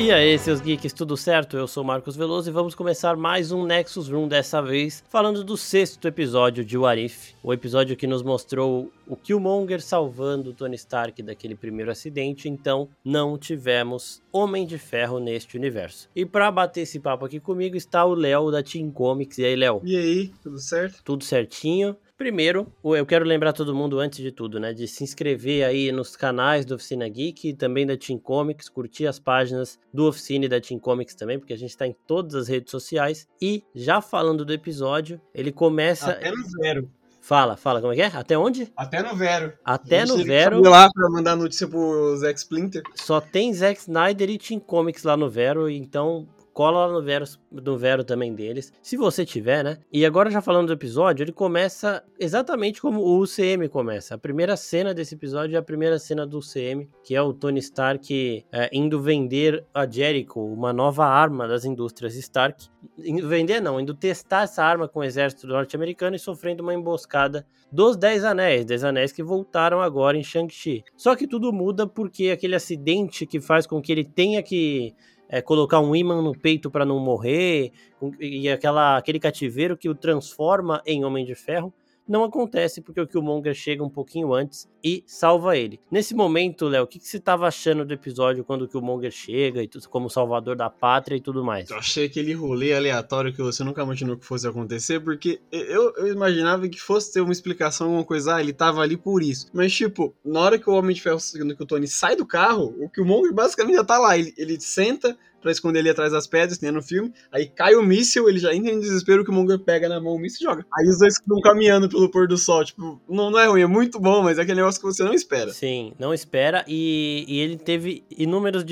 E aí, seus geeks, tudo certo? Eu sou Marcos Veloso e vamos começar mais um Nexus Room dessa vez, falando do sexto episódio de Warif, o episódio que nos mostrou o Killmonger salvando Tony Stark daquele primeiro acidente, então não tivemos Homem de Ferro neste universo. E para bater esse papo aqui comigo está o Léo da Team Comics. E aí, Léo? E aí, tudo certo? Tudo certinho. Primeiro, eu quero lembrar todo mundo, antes de tudo, né, de se inscrever aí nos canais do Oficina Geek e também da Team Comics, curtir as páginas do Oficina e da Team Comics também, porque a gente está em todas as redes sociais. E, já falando do episódio, ele começa... Até no zero. Fala, fala, como é que é? Até onde? Até no Vero. Até no Vero. lá pra mandar notícia pro Zack Splinter. Só tem Zack Snyder e Team Comics lá no Vero, então cola lá no Vero, no Vero também deles, se você tiver, né? E agora já falando do episódio, ele começa exatamente como o UCM começa. A primeira cena desse episódio é a primeira cena do UCM, que é o Tony Stark é, indo vender a Jericho, uma nova arma das indústrias Stark. Indo vender não, indo testar essa arma com o exército norte-americano e sofrendo uma emboscada dos Dez Anéis, Dez Anéis que voltaram agora em Shang-Chi. Só que tudo muda porque aquele acidente que faz com que ele tenha que é, colocar um imã no peito para não morrer, e aquela, aquele cativeiro que o transforma em Homem de Ferro, não acontece porque o Killmonger chega um pouquinho antes e salva ele. Nesse momento, Léo, o que, que você estava achando do episódio quando o Killmonger chega e tudo, como salvador da pátria e tudo mais? Eu achei aquele rolê aleatório que você nunca imaginou que fosse acontecer, porque eu, eu imaginava que fosse ter uma explicação, alguma coisa, ah, ele tava ali por isso. Mas, tipo, na hora que o Homem de Ferro, que o Tony sai do carro, o Killmonger basicamente já tá lá. Ele, ele senta, pra esconder ele atrás das pedras, tem no filme. Aí cai o míssil, ele já entra em desespero que o Monger pega na mão o míssil e joga. Aí os dois ficam caminhando pelo pôr do sol. Tipo, não, não é ruim, é muito bom, mas é aquele negócio que você não espera. Sim, não espera. E, e ele teve inúmeros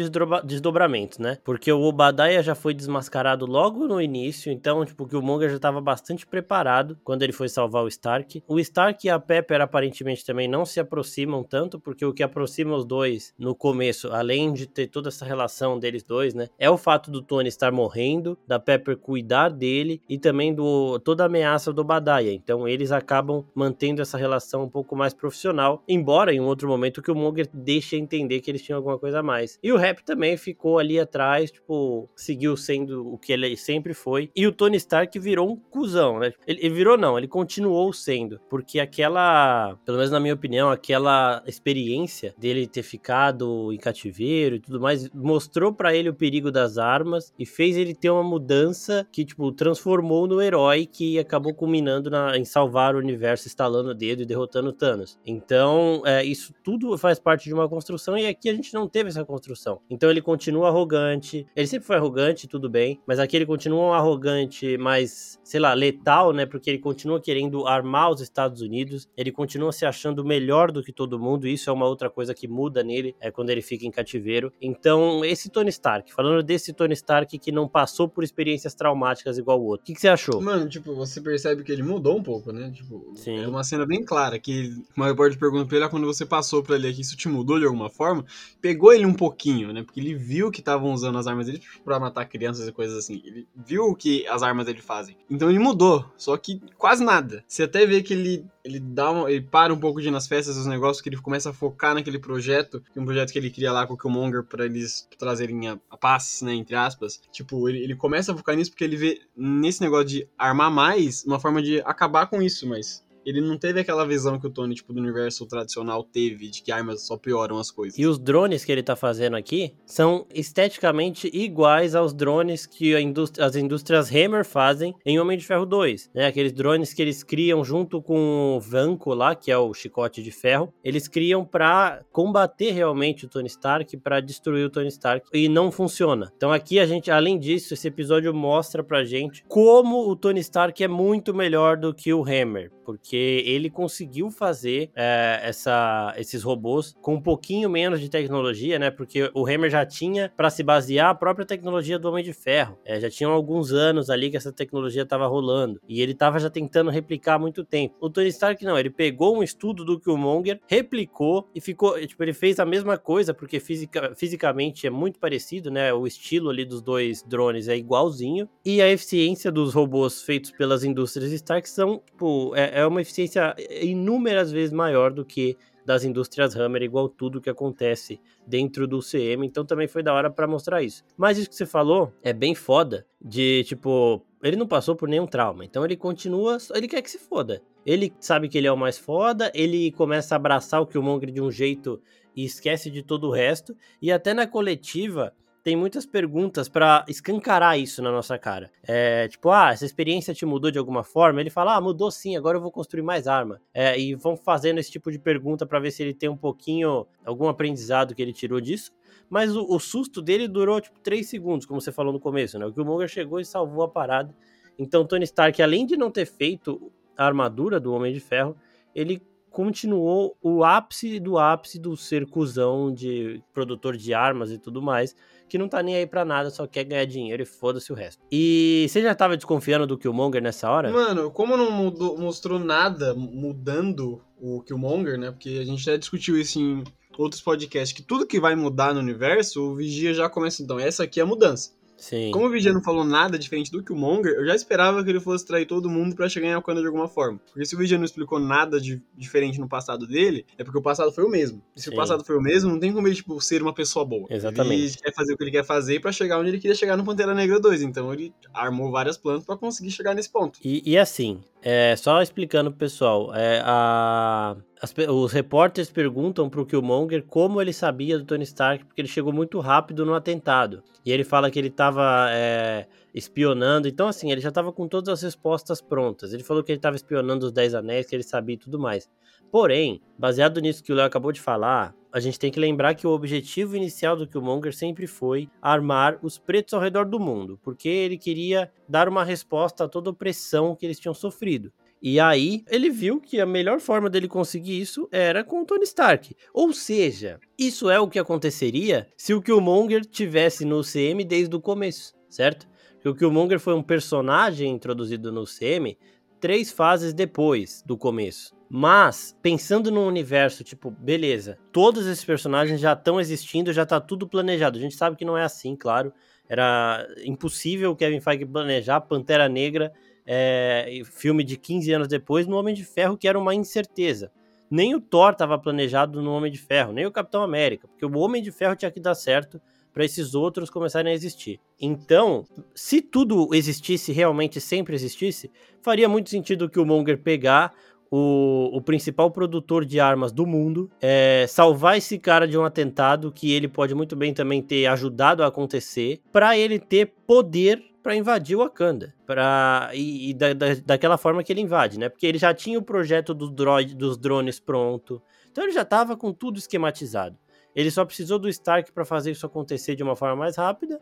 desdobramentos, né? Porque o Obadiah já foi desmascarado logo no início, então, tipo, que o Monger já tava bastante preparado quando ele foi salvar o Stark. O Stark e a Pepper aparentemente também não se aproximam tanto, porque o que aproxima os dois no começo, além de ter toda essa relação deles dois, né? É o fato do Tony estar morrendo, da Pepper cuidar dele e também do toda a ameaça do Badaia. Então eles acabam mantendo essa relação um pouco mais profissional, embora em um outro momento que o Monger deixe entender que eles tinham alguma coisa a mais. E o Rap também ficou ali atrás, tipo, seguiu sendo o que ele sempre foi. E o Tony Stark virou um cuzão, né? Ele, ele virou não, ele continuou sendo, porque aquela, pelo menos na minha opinião, aquela experiência dele ter ficado em cativeiro e tudo mais mostrou para ele o perigo das armas e fez ele ter uma mudança que, tipo, transformou no herói que acabou culminando na, em salvar o universo, estalando o dedo e derrotando Thanos. Então, é, isso tudo faz parte de uma construção e aqui a gente não teve essa construção. Então ele continua arrogante, ele sempre foi arrogante, tudo bem, mas aqui ele continua um arrogante mais, sei lá, letal, né? Porque ele continua querendo armar os Estados Unidos, ele continua se achando melhor do que todo mundo, isso é uma outra coisa que muda nele, é quando ele fica em cativeiro. Então, esse Tony Stark, falando desse Tony Stark que não passou por experiências traumáticas igual o outro. O que, que, você achou? Mano, tipo, você percebe que ele mudou um pouco, né? Tipo, Sim. é uma cena bem clara que uma repórter pergunta pra ele ah, quando você passou pra ele aqui, isso te mudou de alguma forma? Pegou ele um pouquinho, né? Porque ele viu que estavam usando as armas dele pra matar crianças e coisas assim. Ele viu o que as armas dele fazem. Então ele mudou, só que quase nada. Você até vê que ele ele dá uma, ele para um pouco de ir nas festas, os negócios, que ele começa a focar naquele projeto, é um projeto que ele cria lá com o Killmonger para eles trazerem a, a, paz, né, entre aspas. Tipo, ele, ele começa a focar nisso porque ele vê nesse negócio de armar mais uma forma de acabar com isso, mas ele não teve aquela visão que o Tony, tipo, do universo tradicional teve, de que armas só pioram as coisas. E os drones que ele tá fazendo aqui são esteticamente iguais aos drones que indústria, as indústrias Hammer fazem em Homem de Ferro 2, né? Aqueles drones que eles criam junto com o Vanco lá, que é o chicote de ferro, eles criam para combater realmente o Tony Stark, para destruir o Tony Stark, e não funciona. Então aqui a gente, além disso, esse episódio mostra pra gente como o Tony Stark é muito melhor do que o Hammer, porque porque ele conseguiu fazer é, essa, esses robôs com um pouquinho menos de tecnologia, né? Porque o Hammer já tinha para se basear a própria tecnologia do Homem de Ferro. É, já tinham alguns anos ali que essa tecnologia estava rolando e ele estava já tentando replicar há muito tempo. O Tony Stark não, ele pegou um estudo do Killmonger, replicou e ficou, tipo, ele fez a mesma coisa porque fisica, fisicamente é muito parecido, né? O estilo ali dos dois drones é igualzinho e a eficiência dos robôs feitos pelas indústrias Stark são, tipo, é, é uma eficiência inúmeras vezes maior do que das indústrias Hammer, igual tudo que acontece dentro do CM, então também foi da hora para mostrar isso. Mas isso que você falou é bem foda, de tipo, ele não passou por nenhum trauma, então ele continua, ele quer que se foda. Ele sabe que ele é o mais foda, ele começa a abraçar o Killmonger de um jeito e esquece de todo o resto, e até na coletiva tem muitas perguntas para escancarar isso na nossa cara. É, tipo, ah, essa experiência te mudou de alguma forma? Ele fala, ah, mudou sim, agora eu vou construir mais arma. É, e vão fazendo esse tipo de pergunta para ver se ele tem um pouquinho, algum aprendizado que ele tirou disso. Mas o, o susto dele durou, tipo, três segundos, como você falou no começo, né? O Killmonger chegou e salvou a parada. Então, Tony Stark, além de não ter feito a armadura do Homem de Ferro, ele continuou o ápice do ápice do ser cuzão de produtor de armas e tudo mais, que não tá nem aí pra nada, só quer ganhar dinheiro e foda-se o resto. E você já tava desconfiando do Killmonger nessa hora? Mano, como não mudou, mostrou nada mudando o Killmonger, né? Porque a gente já discutiu isso em outros podcasts, que tudo que vai mudar no universo, o Vigia já começa, então, essa aqui é a mudança. Sim. Como o Vigia não falou nada diferente do que o Monger, eu já esperava que ele fosse trair todo mundo para chegar em Wakanda de alguma forma. Porque se o Vigia não explicou nada de diferente no passado dele, é porque o passado foi o mesmo. E se Sim. o passado foi o mesmo, não tem como ele, tipo, ser uma pessoa boa. Exatamente. Ele quer fazer o que ele quer fazer para chegar onde ele queria chegar no Pantera Negra 2. Então ele armou várias plantas para conseguir chegar nesse ponto. E, e assim, é, só explicando pro pessoal, é, a, as, os repórteres perguntam pro Killmonger como ele sabia do Tony Stark, porque ele chegou muito rápido no atentado. E ele fala que ele tava é, espionando, então assim, ele já tava com todas as respostas prontas. Ele falou que ele tava espionando os Dez Anéis, que ele sabia e tudo mais. Porém, baseado nisso que o Léo acabou de falar, a gente tem que lembrar que o objetivo inicial do Killmonger sempre foi armar os pretos ao redor do mundo, porque ele queria dar uma resposta a toda opressão que eles tinham sofrido. E aí, ele viu que a melhor forma dele conseguir isso era com o Tony Stark. Ou seja, isso é o que aconteceria se o Killmonger tivesse no CM desde o começo, certo? Porque o Killmonger foi um personagem introduzido no CM três fases depois do começo. Mas, pensando no universo, tipo, beleza, todos esses personagens já estão existindo, já tá tudo planejado. A gente sabe que não é assim, claro. Era impossível o Kevin Feige planejar Pantera Negra, é, filme de 15 anos depois, no Homem de Ferro, que era uma incerteza. Nem o Thor estava planejado no Homem de Ferro, nem o Capitão América, porque o Homem de Ferro tinha que dar certo para esses outros começarem a existir. Então, se tudo existisse, realmente sempre existisse, faria muito sentido que o Monger pegar o, o, principal produtor de armas do mundo, é, salvar esse cara de um atentado que ele pode muito bem também ter ajudado a acontecer, para ele ter poder para invadir Wakanda. Pra, e, e da, da, daquela forma que ele invade, né? Porque ele já tinha o projeto do droid, dos drones pronto. Então ele já estava com tudo esquematizado. Ele só precisou do Stark para fazer isso acontecer de uma forma mais rápida.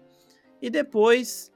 E depois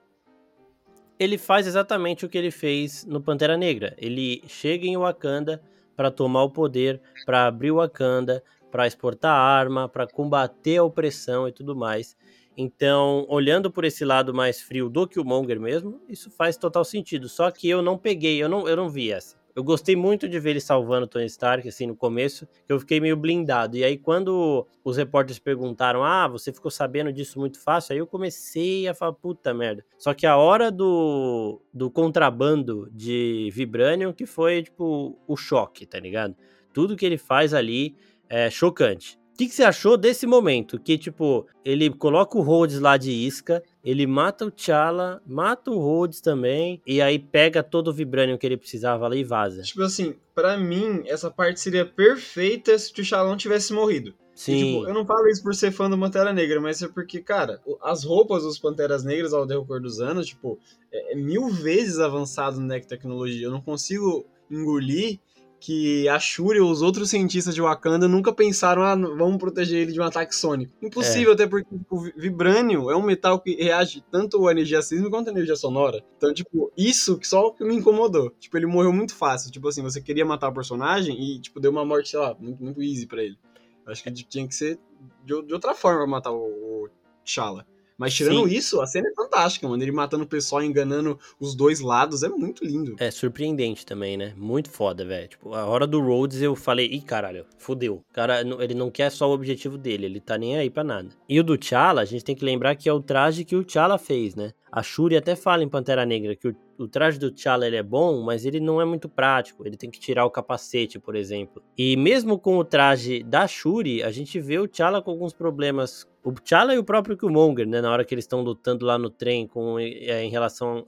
ele faz exatamente o que ele fez no Pantera Negra. Ele chega em Wakanda para tomar o poder, para abrir Wakanda, para exportar arma, para combater a opressão e tudo mais. Então, olhando por esse lado mais frio do Killmonger mesmo, isso faz total sentido. Só que eu não peguei, eu não, eu não vi essa. Eu gostei muito de ver ele salvando Tony Stark, assim, no começo, que eu fiquei meio blindado. E aí, quando os repórteres perguntaram, ah, você ficou sabendo disso muito fácil, aí eu comecei a falar, puta merda. Só que a hora do, do contrabando de Vibranium, que foi, tipo, o choque, tá ligado? Tudo que ele faz ali é chocante que, que você achou desse momento? Que, tipo, ele coloca o Rhodes lá de isca, ele mata o T'Challa, mata o Rhodes também, e aí pega todo o Vibranium que ele precisava ali e vaza. Tipo assim, para mim, essa parte seria perfeita se o T'Challa não tivesse morrido. Sim. E, tipo, eu não falo isso por ser fã do Pantera Negra, mas é porque, cara, as roupas dos Panteras Negras ao decorrer dos anos, tipo, é, é mil vezes avançado na tecnologia. Eu não consigo engolir que a Shuri ou os outros cientistas de Wakanda nunca pensaram, ah, vamos proteger ele de um ataque sônico. Impossível, é. até porque tipo, o vibrânio é um metal que reage tanto à energia sísmica quanto à energia sonora. Então, tipo, isso que só que me incomodou. Tipo, ele morreu muito fácil. Tipo assim, você queria matar o personagem e, tipo, deu uma morte, sei lá, muito, muito easy pra ele. Acho que tinha que ser de, de outra forma pra matar o, o T'Challa. Mas tirando Sim. isso, a cena é fantástica, mano. Ele matando o pessoal, enganando os dois lados, é muito lindo. É surpreendente também, né? Muito foda, velho. Tipo, a hora do Rhodes eu falei, ih, caralho, fodeu. Cara, ele não quer só o objetivo dele, ele tá nem aí pra nada. E o do T'Challa, a gente tem que lembrar que é o traje que o T'Challa fez, né? A Shuri até fala em Pantera Negra que o, o traje do T'Challa é bom, mas ele não é muito prático. Ele tem que tirar o capacete, por exemplo. E mesmo com o traje da Shuri, a gente vê o T'Challa com alguns problemas. O T'Challa e o próprio Killmonger, né? Na hora que eles estão lutando lá no trem com, é, em relação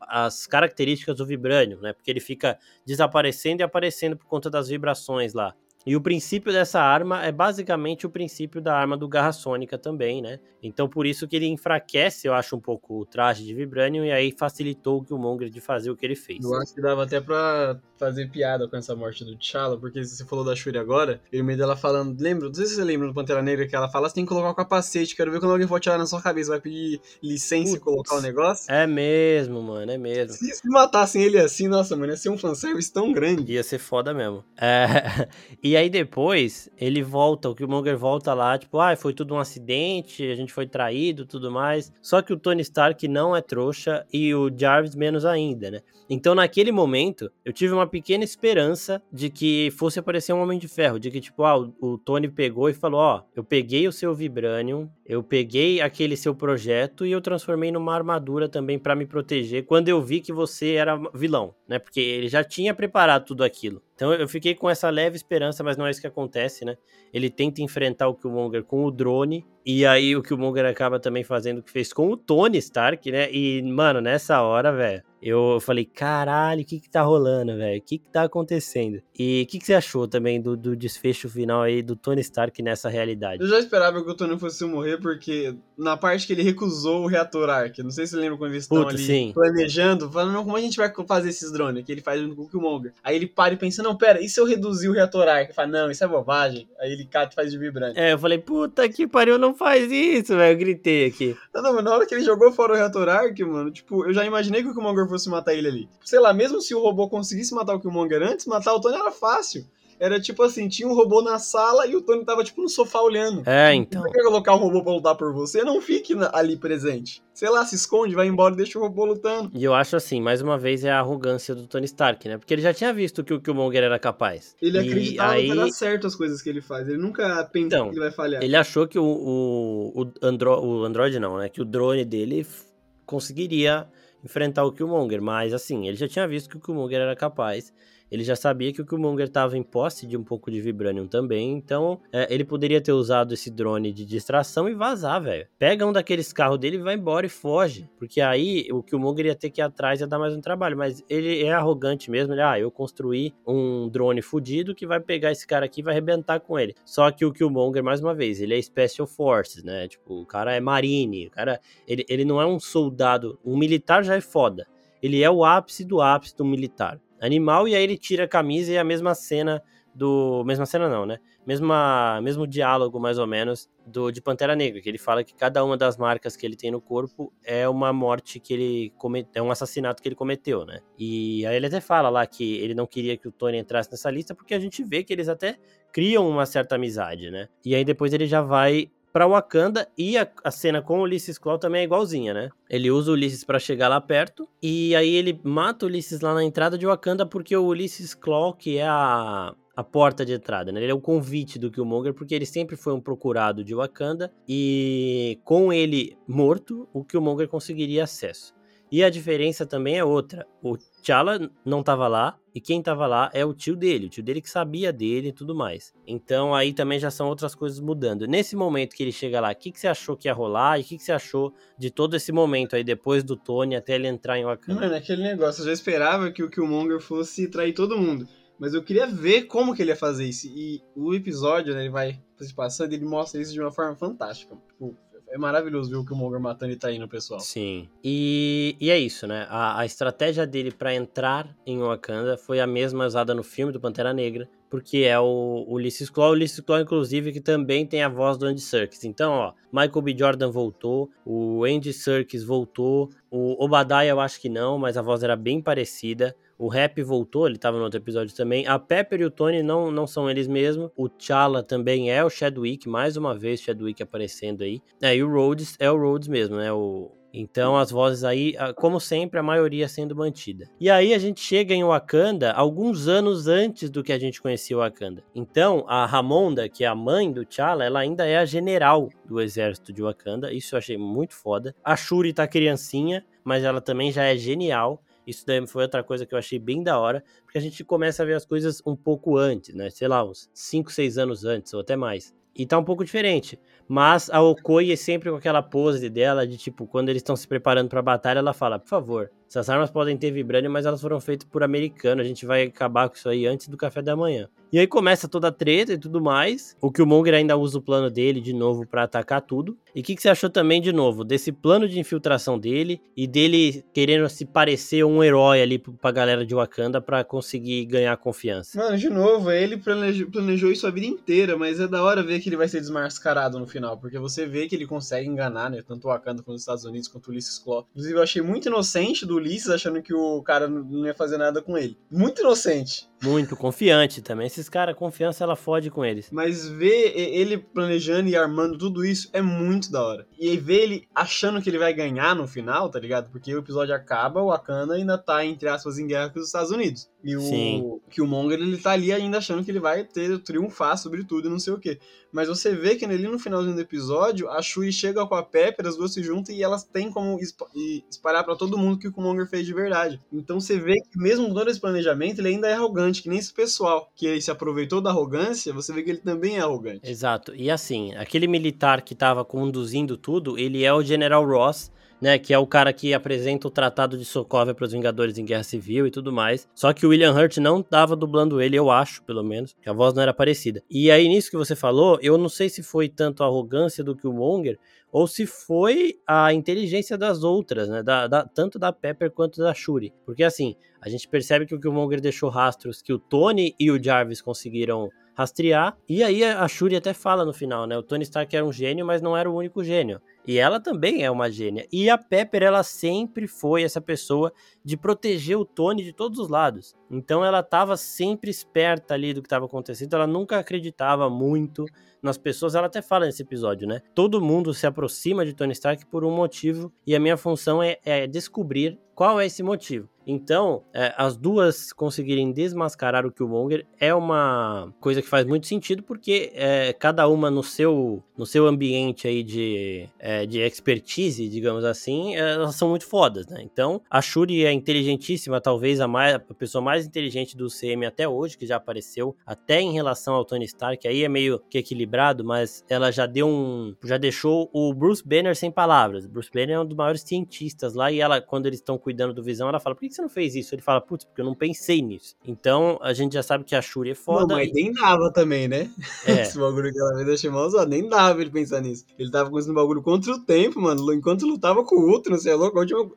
às características do Vibranium, né? Porque ele fica desaparecendo e aparecendo por conta das vibrações lá. E o princípio dessa arma é basicamente o princípio da arma do Garra Sônica também, né? Então por isso que ele enfraquece, eu acho, um pouco o traje de Vibranium e aí facilitou o Killmonger de fazer o que ele fez. Eu acho que dava até pra fazer piada com essa morte do T'Challa, porque você falou da Shuri agora, e o meio dela falando, lembra, não sei se você lembra do Pantera Negra que ela fala, você tem que colocar o capacete, quero ver quando alguém for tirar na sua cabeça, vai pedir licença Putz, e colocar o negócio. É mesmo, mano, é mesmo. Se, se matassem ele assim, nossa, mano, ia ser um fanservice tão grande. Ia ser foda mesmo. É... e aí depois, ele volta, o Killmonger volta lá, tipo, ah, foi tudo um acidente, a gente foi traído, tudo mais. Só que o Tony Stark não é trouxa e o Jarvis menos ainda, né? Então, naquele momento, eu tive uma pequena esperança de que fosse aparecer um Homem de Ferro, de que, tipo, ah, o, o Tony pegou e falou: Ó, oh, eu peguei o seu Vibranium, eu peguei aquele seu projeto e eu transformei numa armadura também para me proteger quando eu vi que você era vilão, né? Porque ele já tinha preparado tudo aquilo. Então eu fiquei com essa leve esperança, mas não é isso que acontece, né? Ele tenta enfrentar o Killmonger com o drone, e aí o Killmonger acaba também fazendo o que fez com o Tony Stark, né? E, mano, nessa hora, velho, eu falei, caralho, o que que tá rolando, velho? O que que tá acontecendo? E o que que você achou também do, do, desfecho final aí do Tony Stark nessa realidade? Eu já esperava que o Tony fosse morrer, porque na parte que ele recusou o reator Ark, não sei se você lembra quando eles estão ali sim. planejando, falando, como a gente vai fazer esses drones? Que ele faz junto com o Killmonger. Aí ele para e pensa, não, pera, e se eu reduzir o reator Ark? Ele fala, não, isso é bobagem. Aí ele cata e faz de vibrante. É, eu falei, puta que pariu, não faz isso, velho. Eu gritei aqui. Não, não, mas na hora que ele jogou fora o reator Ark, mano, tipo, eu já imaginei que o Killmonger fosse matar ele ali. Sei lá, mesmo se o robô conseguisse matar o Killmonger antes, matar o Tony era fácil. Era tipo assim, tinha um robô na sala e o Tony tava tipo no sofá olhando. É, então. Você quer colocar um robô pra lutar por você, não fique ali presente. Sei lá, se esconde, vai embora e deixa o robô lutando. E eu acho assim, mais uma vez, é a arrogância do Tony Stark, né? Porque ele já tinha visto que o Killmonger era capaz. Ele e acreditava aí... que era certo as coisas que ele faz. Ele nunca pensa então, que ele vai falhar. Ele achou que o, o, o, Andro... o Android não, né? Que o drone dele conseguiria enfrentar o Killmonger, mas assim, ele já tinha visto que o Killmonger era capaz ele já sabia que o Killmonger estava em posse de um pouco de Vibranium também, então é, ele poderia ter usado esse drone de distração e vazar, velho. Pega um daqueles carros dele vai embora e foge, porque aí o Killmonger ia ter que ir atrás e dar mais um trabalho, mas ele é arrogante mesmo, ele, ah, eu construí um drone fudido que vai pegar esse cara aqui e vai arrebentar com ele. Só que o Killmonger, mais uma vez, ele é Special Forces, né? Tipo, o cara é Marine, o cara, ele, ele não é um soldado, um militar já é foda. Ele é o ápice do ápice do militar animal, e aí ele tira a camisa e a mesma cena do. Mesma cena não, né? Mesma, mesmo diálogo, mais ou menos, do de Pantera Negra, que ele fala que cada uma das marcas que ele tem no corpo é uma morte que ele cometeu, é um assassinato que ele cometeu, né? E aí ele até fala lá que ele não queria que o Tony entrasse nessa lista, porque a gente vê que eles até criam uma certa amizade, né? E aí depois ele já vai para Wakanda e a, a, cena com o Ulysses Claw também é igualzinha, né? Ele usa o Ulysses para chegar lá perto e aí ele mata o Ulysses lá na entrada de Wakanda porque o Ulysses Claw, que é a, a porta de entrada, né? Ele é o convite do Killmonger porque ele sempre foi um procurado de Wakanda e com ele morto, o Killmonger conseguiria acesso. E a diferença também é outra. O T'Challa não estava lá, e quem estava lá é o tio dele, o tio dele que sabia dele e tudo mais. Então aí também já são outras coisas mudando. Nesse momento que ele chega lá, o que, que você achou que ia rolar? E o que, que você achou de todo esse momento aí, depois do Tony até ele entrar em Wakanda? Mano, aquele negócio, eu já esperava que o Killmonger fosse trair todo mundo. Mas eu queria ver como que ele ia fazer isso. E o episódio, né, ele vai se passando, ele mostra isso de uma forma fantástica. Tipo, é maravilhoso ver o Killmonger matando e traindo o pessoal. Sim. E, e é isso, né? A, a estratégia dele para entrar em Wakanda foi a mesma usada no filme do Pantera Negra, porque é o, Ulysses Claw, o Ulysses Claw, inclusive, que também tem a voz do Andy Serkis. Então, ó, Michael B. Jordan voltou, o Andy Serkis voltou, o Obadiah eu acho que não, mas a voz era bem parecida. O Rap voltou, ele tava no outro episódio também. A Pepper e o Tony não, não são eles mesmos. O T'Challa também é o Chadwick, mais uma vez Chadwick aparecendo aí. É, e o Rhodes é o Rhodes mesmo, né? O, Então as vozes aí, como sempre, a maioria sendo mantida. E aí a gente chega em Wakanda alguns anos antes do que a gente conhecia Wakanda. Então a Ramonda, que é a mãe do T'Challa, ela ainda é a general do exército de Wakanda. Isso eu achei muito foda. A Shuri tá criancinha, mas ela também já é genial. Isso daí foi outra coisa que eu achei bem da hora, porque a gente começa a ver as coisas um pouco antes, né? Sei lá, uns 5, 6 anos antes, ou até mais. E tá um pouco diferente. Mas a Okoye sempre com aquela pose dela de tipo, quando eles estão se preparando pra batalha, ela fala: por favor, essas armas podem ter vibrânio, mas elas foram feitas por americano. A gente vai acabar com isso aí antes do café da manhã. E aí começa toda a treta e tudo mais. O Killmonger ainda usa o plano dele de novo para atacar tudo. E o que, que, você achou também, de novo, desse plano de infiltração dele e dele querendo se parecer um herói ali pra galera de Wakanda para conseguir ganhar confiança? Mano, de novo, ele planejou, planejou, isso a vida inteira, mas é da hora ver que ele vai ser desmascarado no final, porque você vê que ele consegue enganar, né? Tanto o Wakanda quanto os Estados Unidos, quanto o Ulysses Claw. Inclusive, eu achei muito inocente do Ulisses achando que o cara não ia fazer nada com ele. Muito inocente. Muito confiante também. Esses caras, confiança ela fode com eles. Mas ver ele planejando e armando tudo isso é muito da hora. E ver ele achando que ele vai ganhar no final, tá ligado? Porque o episódio acaba, o Wakanda ainda tá, entre aspas, em guerra com os Estados Unidos. E o Killmonger, ele tá ali ainda achando que ele vai ter triunfar sobre tudo e não sei o quê. Mas você vê que ali no finalzinho do episódio, a Shuri chega com a Pepper, as duas se juntam e elas têm como espalhar para todo mundo que o Killmonger fez de verdade. Então você vê que mesmo com todo esse planejamento, ele ainda é arrogante, que nem esse pessoal que ele se aproveitou da arrogância, você vê que ele também é arrogante. Exato. E assim, aquele militar que tava conduzindo tudo, ele é o General Ross, né, que é o cara que apresenta o Tratado de Sokovia para os Vingadores em Guerra Civil e tudo mais. Só que o William Hurt não estava dublando ele, eu acho, pelo menos, que a voz não era parecida. E aí nisso que você falou, eu não sei se foi tanto a arrogância do Killmonger ou se foi a inteligência das outras, né, da, da, tanto da Pepper quanto da Shuri. Porque assim, a gente percebe que o Killmonger deixou rastros que o Tony e o Jarvis conseguiram rastrear. E aí a Shuri até fala no final, né? O Tony Stark era um gênio, mas não era o único gênio. E ela também é uma gênia. E a Pepper, ela sempre foi essa pessoa de proteger o Tony de todos os lados. Então ela estava sempre esperta ali do que estava acontecendo. Ela nunca acreditava muito nas pessoas. Ela até fala nesse episódio, né? Todo mundo se aproxima de Tony Stark por um motivo. E a minha função é, é descobrir qual é esse motivo. Então, é, as duas conseguirem desmascarar o Killmonger é uma coisa que faz muito sentido, porque é, cada uma no seu, no seu ambiente aí de, é, de expertise, digamos assim, elas são muito fodas, né? Então, a Shuri é inteligentíssima, talvez a, mais, a pessoa mais inteligente do CM até hoje, que já apareceu, até em relação ao Tony Stark, aí é meio que equilibrado, mas ela já deu um. já deixou o Bruce Banner sem palavras. Bruce Banner é um dos maiores cientistas lá, e ela, quando eles estão cuidando do Visão, ela fala: por que você não fez isso? Ele fala: putz, porque eu não pensei nisso. Então, a gente já sabe que a Shuri é foda. Não, mas nem dava também, né? É. Esse bagulho que ela fez, eu achei mal usado. Nem dava ele pensar nisso. Ele tava com esse bagulho contra o tempo, mano. Enquanto lutava com o Ultron, você é louco? Onde eu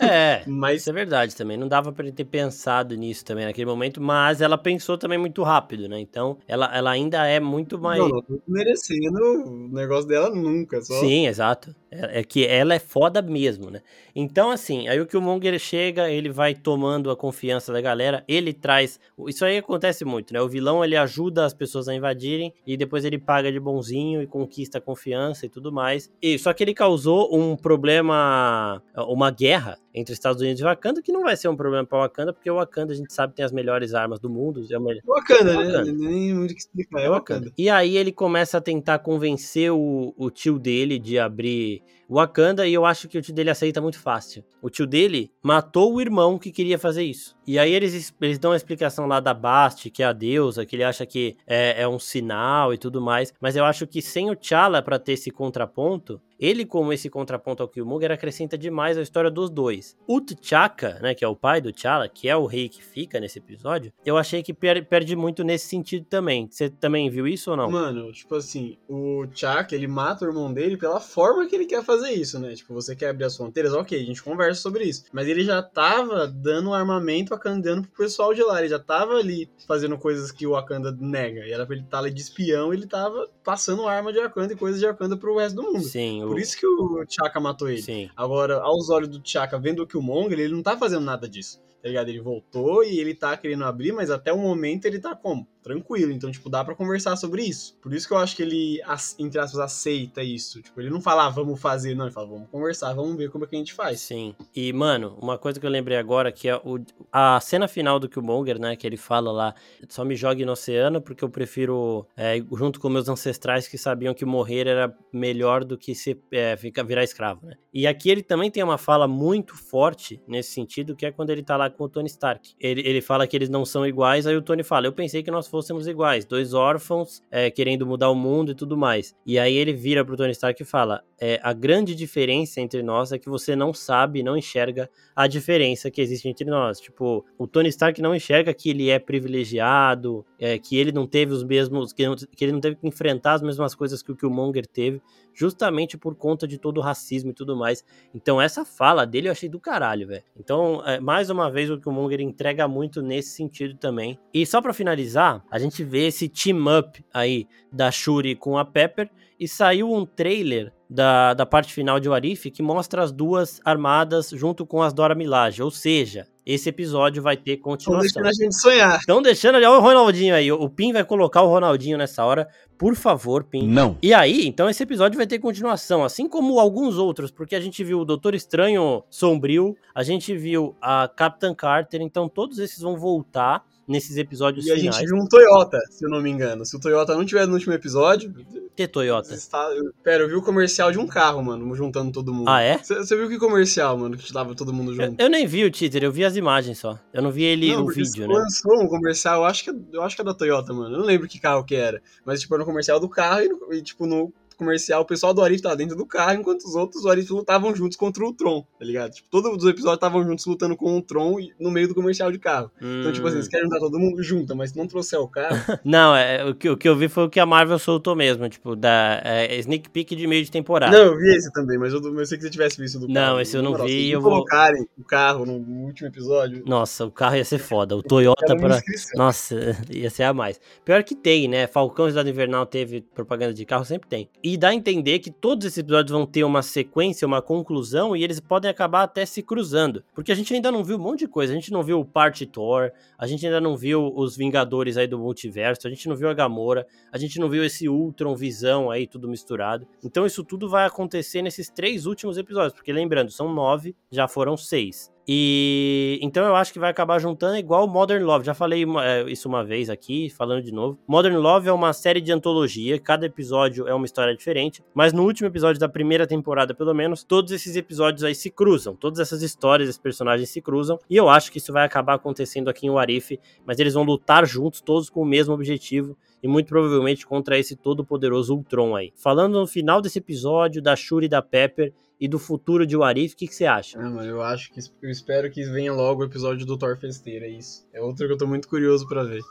é, mas isso é verdade também. Não dava para ele ter pensado nisso também naquele momento, mas ela pensou também muito rápido, né? Então, ela, ela ainda é muito mais. Não, não tô merecendo o negócio dela nunca. Só... Sim, exato. É, é, que ela é foda mesmo, né? Então, assim, aí o Killmonger chega, ele vai tomando a confiança da galera, ele traz. Isso aí acontece muito, né? O vilão ele ajuda as pessoas a invadirem e depois ele paga de bonzinho e conquista a confiança e tudo mais. E só que ele causou um problema, uma guerra entre Estados Unidos e Wakanda, que não vai ser um problema para Wakanda, porque o Wakanda a gente sabe tem as melhores armas do mundo. É o melhor... Wakanda, né? Wakanda. Nem muito que explicar, é Wakanda. E aí ele começa a tentar convencer o, o tio dele de abrir Wakanda e eu acho que o tio dele aceita muito fácil. O tio dele matou o irmão que queria fazer isso. E aí eles, eles dão a explicação lá da Bast, que é a deusa, que ele acha que é, é um sinal e tudo mais. Mas eu acho que sem o T'Challa para ter esse contraponto, ele, como esse contraponto ao Killmonger, acrescenta demais a história dos dois. O T'Chaka, né, que é o pai do T'Challa, que é o rei que fica nesse episódio, eu achei que per perde muito nesse sentido também. Você também viu isso ou não? Mano, tipo assim, o T'Chaka, ele mata o irmão dele pela forma que ele quer fazer isso, né? Tipo, você quer abrir as fronteiras, ok, a gente conversa sobre isso. Mas ele já tava dando armamento Wakandano pro pessoal de lá, ele já tava ali fazendo coisas que o Wakanda nega. E era pra ele estar tá ali de espião, ele tava passando arma de Wakanda e coisas de Wakanda pro resto do mundo. Sim, por isso que o T'Chaka matou ele. Sim. Agora, aos olhos do T'Chaka, vendo o Killmonger, ele não tá fazendo nada disso. Tá ligado? Ele voltou e ele tá querendo abrir, mas até o momento ele tá como? Tranquilo. Então, tipo, dá para conversar sobre isso. Por isso que eu acho que ele, entre aspas, aceita isso. Tipo, ele não fala, ah, vamos fazer, não. Ele fala, vamos conversar, vamos ver como é que a gente faz. Sim. E, mano, uma coisa que eu lembrei agora, que é o, a cena final do Killmonger, né, que ele fala lá, só me jogue no oceano porque eu prefiro, é, junto com meus ancestrais que sabiam que morrer era melhor do que se é, ficar, virar escravo, né? E aqui ele também tem uma fala muito forte nesse sentido, que é quando ele tá lá com o Tony Stark. Ele, ele fala que eles não são iguais, aí o Tony fala, eu pensei que nós fôssemos iguais, dois órfãos é, querendo mudar o mundo e tudo mais. E aí ele vira pro Tony Stark e fala, é, a grande diferença entre nós é que você não sabe, não enxerga a diferença que existe entre nós. Tipo, o Tony Stark não enxerga que ele é privilegiado, é, que ele não teve os mesmos, que, que ele não teve que enfrentar as mesmas coisas que o Killmonger teve, justamente por conta de todo o racismo e tudo mais. Então essa fala dele eu achei do caralho, velho. Então, é, mais uma vez o Killmonger entrega muito nesse sentido também. E só para finalizar, a gente vê esse team up aí da Shuri com a Pepper e saiu um trailer da, da parte final de Warif que mostra as duas armadas junto com as Dora Milaje, ou seja, esse episódio vai ter continuação. Estão deixando a gente sonhar. Estão deixando, olha o Ronaldinho aí, o Pim vai colocar o Ronaldinho nessa hora, por favor, Pim. Não. E aí, então esse episódio vai ter continuação, assim como alguns outros, porque a gente viu o Doutor Estranho Sombrio, a gente viu a Capitã Carter, então todos esses vão voltar nesses episódios e finais. E a gente viu um Toyota, se eu não me engano. Se o Toyota não tiver no último episódio... Que Toyota? Está... Pera, eu vi o comercial de um carro, mano, juntando todo mundo. Ah, é? Você viu que comercial, mano, que tava todo mundo junto? Eu, eu, nem vi o teaser, eu vi as imagens só. Eu não vi ele, não, o vídeo, né? lançou um comercial, eu acho, que, é, eu acho que é da Toyota, mano. Eu não lembro que carro que era. Mas, tipo, era um comercial do carro e, e tipo, no comercial, o pessoal do Arif tava dentro do carro, enquanto os outros do Arif lutavam juntos contra o Tron, tá ligado? Tipo, todos os episódios estavam juntos lutando com o Tron no meio do comercial de carro. Hum. Então, tipo assim, eles querem juntar todo mundo junto, mas se não trouxer o carro. não, é, o, que, o que eu vi foi o que a Marvel soltou mesmo, tipo, da é, sneak peek de meio de temporada. Não, eu vi esse também, mas eu, eu sei que você tivesse visto do carro. Não, esse eu não vi. Se eu vou... colocarem o carro no, último episódio. Nossa, o carro ia ser foda. O Toyota para. Nossa, ia ser a mais. Pior que tem, né? Falcão Cidade Invernal teve propaganda de carro, sempre tem. E dá a entender que todos esses episódios vão ter uma sequência, uma conclusão, e eles podem acabar até se cruzando. Porque a gente ainda não viu um monte de coisa. A gente não viu o Part Thor, a gente ainda não viu os Vingadores aí do multiverso, a gente não viu a Gamora, a gente não viu esse Ultron Visão aí, tudo misturado. Então isso tudo vai acontecer nesses três últimos episódios. Porque lembrando, são nove, já foram seis. E então eu acho que vai acabar juntando igual Modern Love. Já falei é, isso uma vez aqui, falando de novo. Modern Love é uma série de antologia, cada episódio é uma história diferente, mas no último episódio da primeira temporada, pelo menos, todos esses episódios aí se cruzam, todas essas histórias, esses personagens se cruzam, e eu acho que isso vai acabar acontecendo aqui em Warif, mas eles vão lutar juntos, todos com o mesmo objetivo, e muito provavelmente contra esse todo poderoso Ultron aí. Falando no final desse episódio da Shuri e da Pepper, e do futuro de Warif, o que, que você acha? Ah, mano, eu acho que eu espero que venha logo o episódio do Thor Festeira, é isso. É outro que eu tô muito curioso para ver.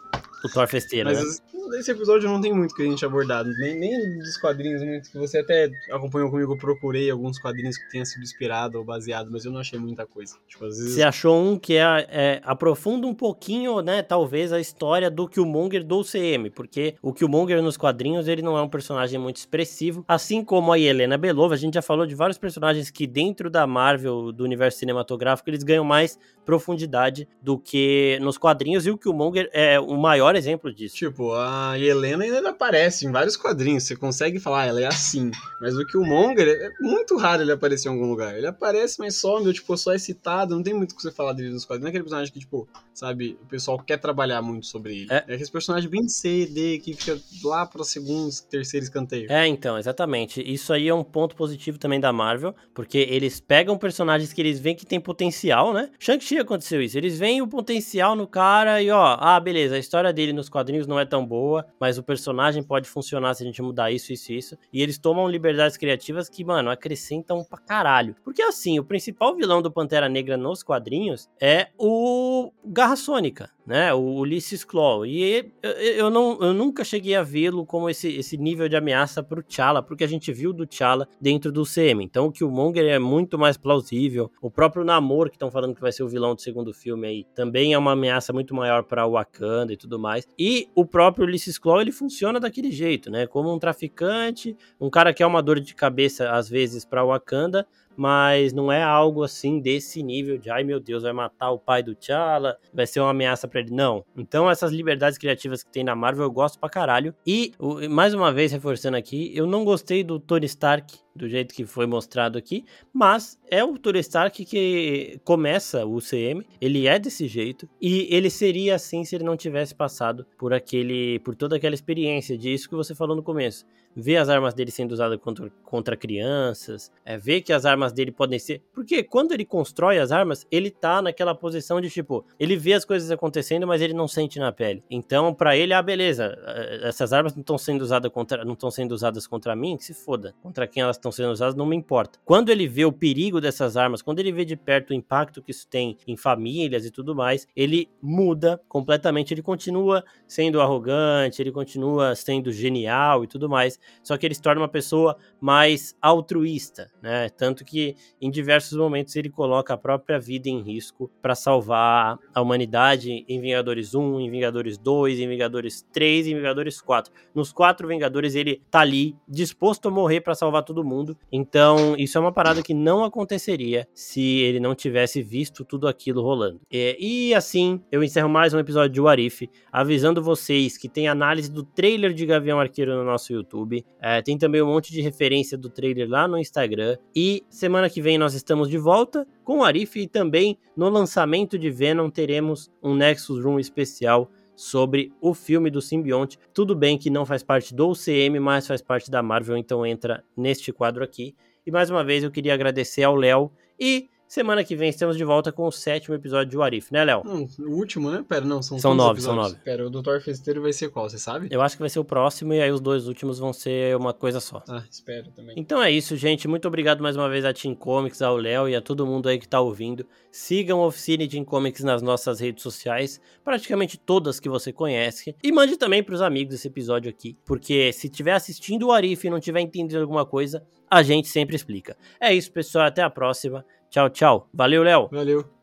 O Thor Festeira, Mas né? esse episódio não tem muito que a gente abordado, nem, nem dos quadrinhos muito que você até acompanhou comigo, eu procurei alguns quadrinhos que tenham sido inspirado ou baseado, mas eu não achei muita coisa. Tipo, vezes... Você achou um que é, é, aprofunda um pouquinho, né, talvez a história do Killmonger do CM, porque o Killmonger nos quadrinhos, ele não é um personagem muito expressivo, assim como a Helena Belova, a gente já falou de vários personagens personagens que dentro da Marvel, do universo cinematográfico, eles ganham mais profundidade do que nos quadrinhos, e o Killmonger é o maior exemplo disso. Tipo, a Helena ainda aparece em vários quadrinhos, você consegue falar, ah, ela é assim, mas o Killmonger, é muito raro ele aparecer em algum lugar. Ele aparece, mas some, tipo, só é citado, não tem muito o que você falar dele nos quadrinhos. Não é aquele personagem que, tipo, sabe, o pessoal quer trabalhar muito sobre ele. É, é aquele personagem bem C, D, que fica lá para segundos, terceiro escanteio. É, então, exatamente. Isso aí é um ponto positivo também da Marvel Porque eles pegam personagens que eles veem que tem potencial, né? Shang-Chi aconteceu isso. Eles veem o potencial no cara e, ó, ah, beleza, a história dele nos quadrinhos não é tão boa, mas o personagem pode funcionar se a gente mudar isso, isso e isso. E eles tomam liberdades criativas que, mano, acrescentam pra caralho. Porque assim, o principal vilão do Pantera Negra nos quadrinhos é o Garra Sônica né? O Ulysses Claw. E eu, não, eu nunca cheguei a vê-lo como esse, esse nível de ameaça pro T'Challa, porque a gente viu do T'Challa dentro do CM. Então Killmonger é muito mais plausível. O próprio Namor, que estão falando que vai ser o vilão do segundo filme aí, também é uma ameaça muito maior para Wakanda e tudo mais. E o próprio Ulysses Claw, ele funciona daquele jeito, né? Como um traficante, um cara que é uma dor de cabeça às vezes para Wakanda, mas não é algo assim desse nível de ai meu Deus, vai matar o pai do T'Challa, vai ser uma ameaça para ele. Não. Então essas liberdades criativas que tem na Marvel eu gosto pra caralho. E mais uma vez reforçando aqui, eu não gostei do Tony Stark do jeito que foi mostrado aqui, mas é o Tony Stark que começa o CM, ele é desse jeito e ele seria assim se ele não tivesse passado por aquele, por toda aquela experiência disso que você falou no começo ver as armas dele sendo usadas contra, contra crianças, é, ver que as armas dele podem ser. Porque quando ele constrói as armas, ele tá naquela posição de tipo, ele vê as coisas acontecendo, mas ele não sente na pele. Então, para ele, ah, beleza, é, essas armas não estão sendo usadas contra, não estão sendo usadas contra mim, que se foda. Contra quem elas estão sendo usadas não me importa. Quando ele vê o perigo dessas armas, quando ele vê de perto o impacto que isso tem em famílias e tudo mais, ele muda completamente, ele continua sendo arrogante, ele continua sendo genial e tudo mais, só que ele se torna uma pessoa mais altruísta, né? Tanto que em diversos momentos ele coloca a própria vida em risco para salvar a humanidade em Vingadores 1, em Vingadores 2, em Vingadores 3 e em Vingadores 4. Nos quatro Vingadores ele tá ali disposto a morrer para salvar todo mundo. Então, isso é uma parada que não aconteceria se ele não tivesse visto tudo aquilo rolando. E, e assim, eu encerro mais um episódio de Warif, avisando vocês que tem análise do trailer de Gavião Arqueiro no nosso YouTube. É, tem também um monte de referência do trailer lá no Instagram. E semana que vem nós estamos de volta com o Arif e também no lançamento de Venom teremos um Nexus Room especial sobre o filme do simbionte. Tudo bem que não faz parte do UCM, mas faz parte da Marvel, então entra neste quadro aqui. E mais uma vez eu queria agradecer ao Léo e Semana que vem estamos de volta com o sétimo episódio de Warif, né, Léo? o último, né? Pera, não, são São nove, são nove. Pera, o Doutor Festeiro vai ser qual, você sabe? Eu acho que vai ser o próximo e aí os dois últimos vão ser uma coisa só. Ah, espero também. Então é isso, gente. Muito obrigado mais uma vez a Team Comics, ao Léo e a todo mundo aí que tá ouvindo. Sigam a Oficina Team Comics nas nossas redes sociais, praticamente todas que você conhece. E mande também pros amigos esse episódio aqui, porque se estiver assistindo o Arif e não tiver entendido alguma coisa, a gente sempre explica. É isso, pessoal. Até a próxima. Tchau, tchau. Valeu, Léo. Valeu.